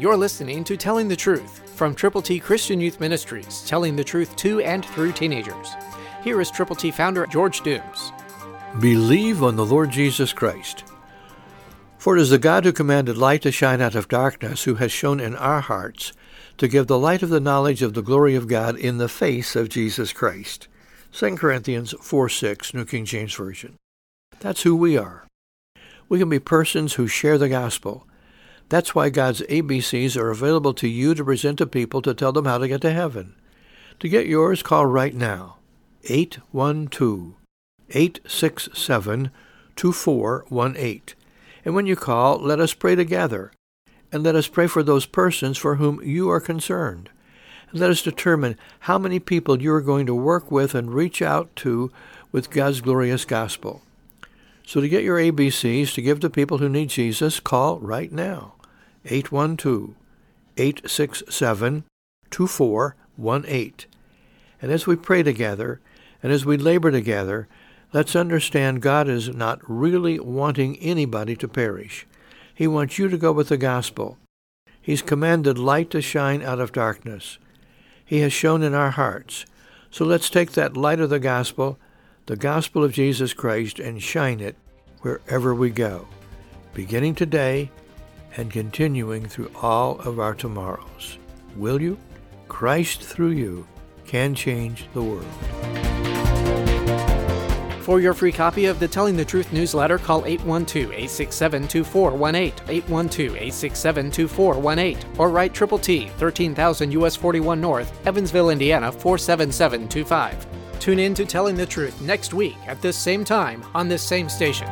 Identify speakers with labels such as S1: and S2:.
S1: You're listening to Telling the Truth from Triple T Christian Youth Ministries, telling the truth to and through teenagers. Here is Triple T founder George Dooms.
S2: Believe on the Lord Jesus Christ. For it is the God who commanded light to shine out of darkness, who has shone in our hearts to give the light of the knowledge of the glory of God in the face of Jesus Christ. 2 Corinthians 4 6, New King James Version. That's who we are. We can be persons who share the gospel. That's why God's ABCs are available to you to present to people to tell them how to get to heaven. To get yours, call right now. 812 867 2418. And when you call, let us pray together. And let us pray for those persons for whom you are concerned. And let us determine how many people you are going to work with and reach out to with God's glorious gospel. So to get your ABCs to give to people who need Jesus, call right now. 812-867-2418. And as we pray together, and as we labor together, let's understand God is not really wanting anybody to perish. He wants you to go with the gospel. He's commanded light to shine out of darkness. He has shone in our hearts. So let's take that light of the gospel, the gospel of Jesus Christ, and shine it wherever we go, beginning today and continuing through all of our tomorrows. Will you? Christ through you can change the world.
S1: For your free copy of the Telling the Truth newsletter, call 812-867-2418, 812-867-2418, or write Triple T, 13,000 US 41 North, Evansville, Indiana 47725. Tune in to Telling the Truth next week at this same time on this same station.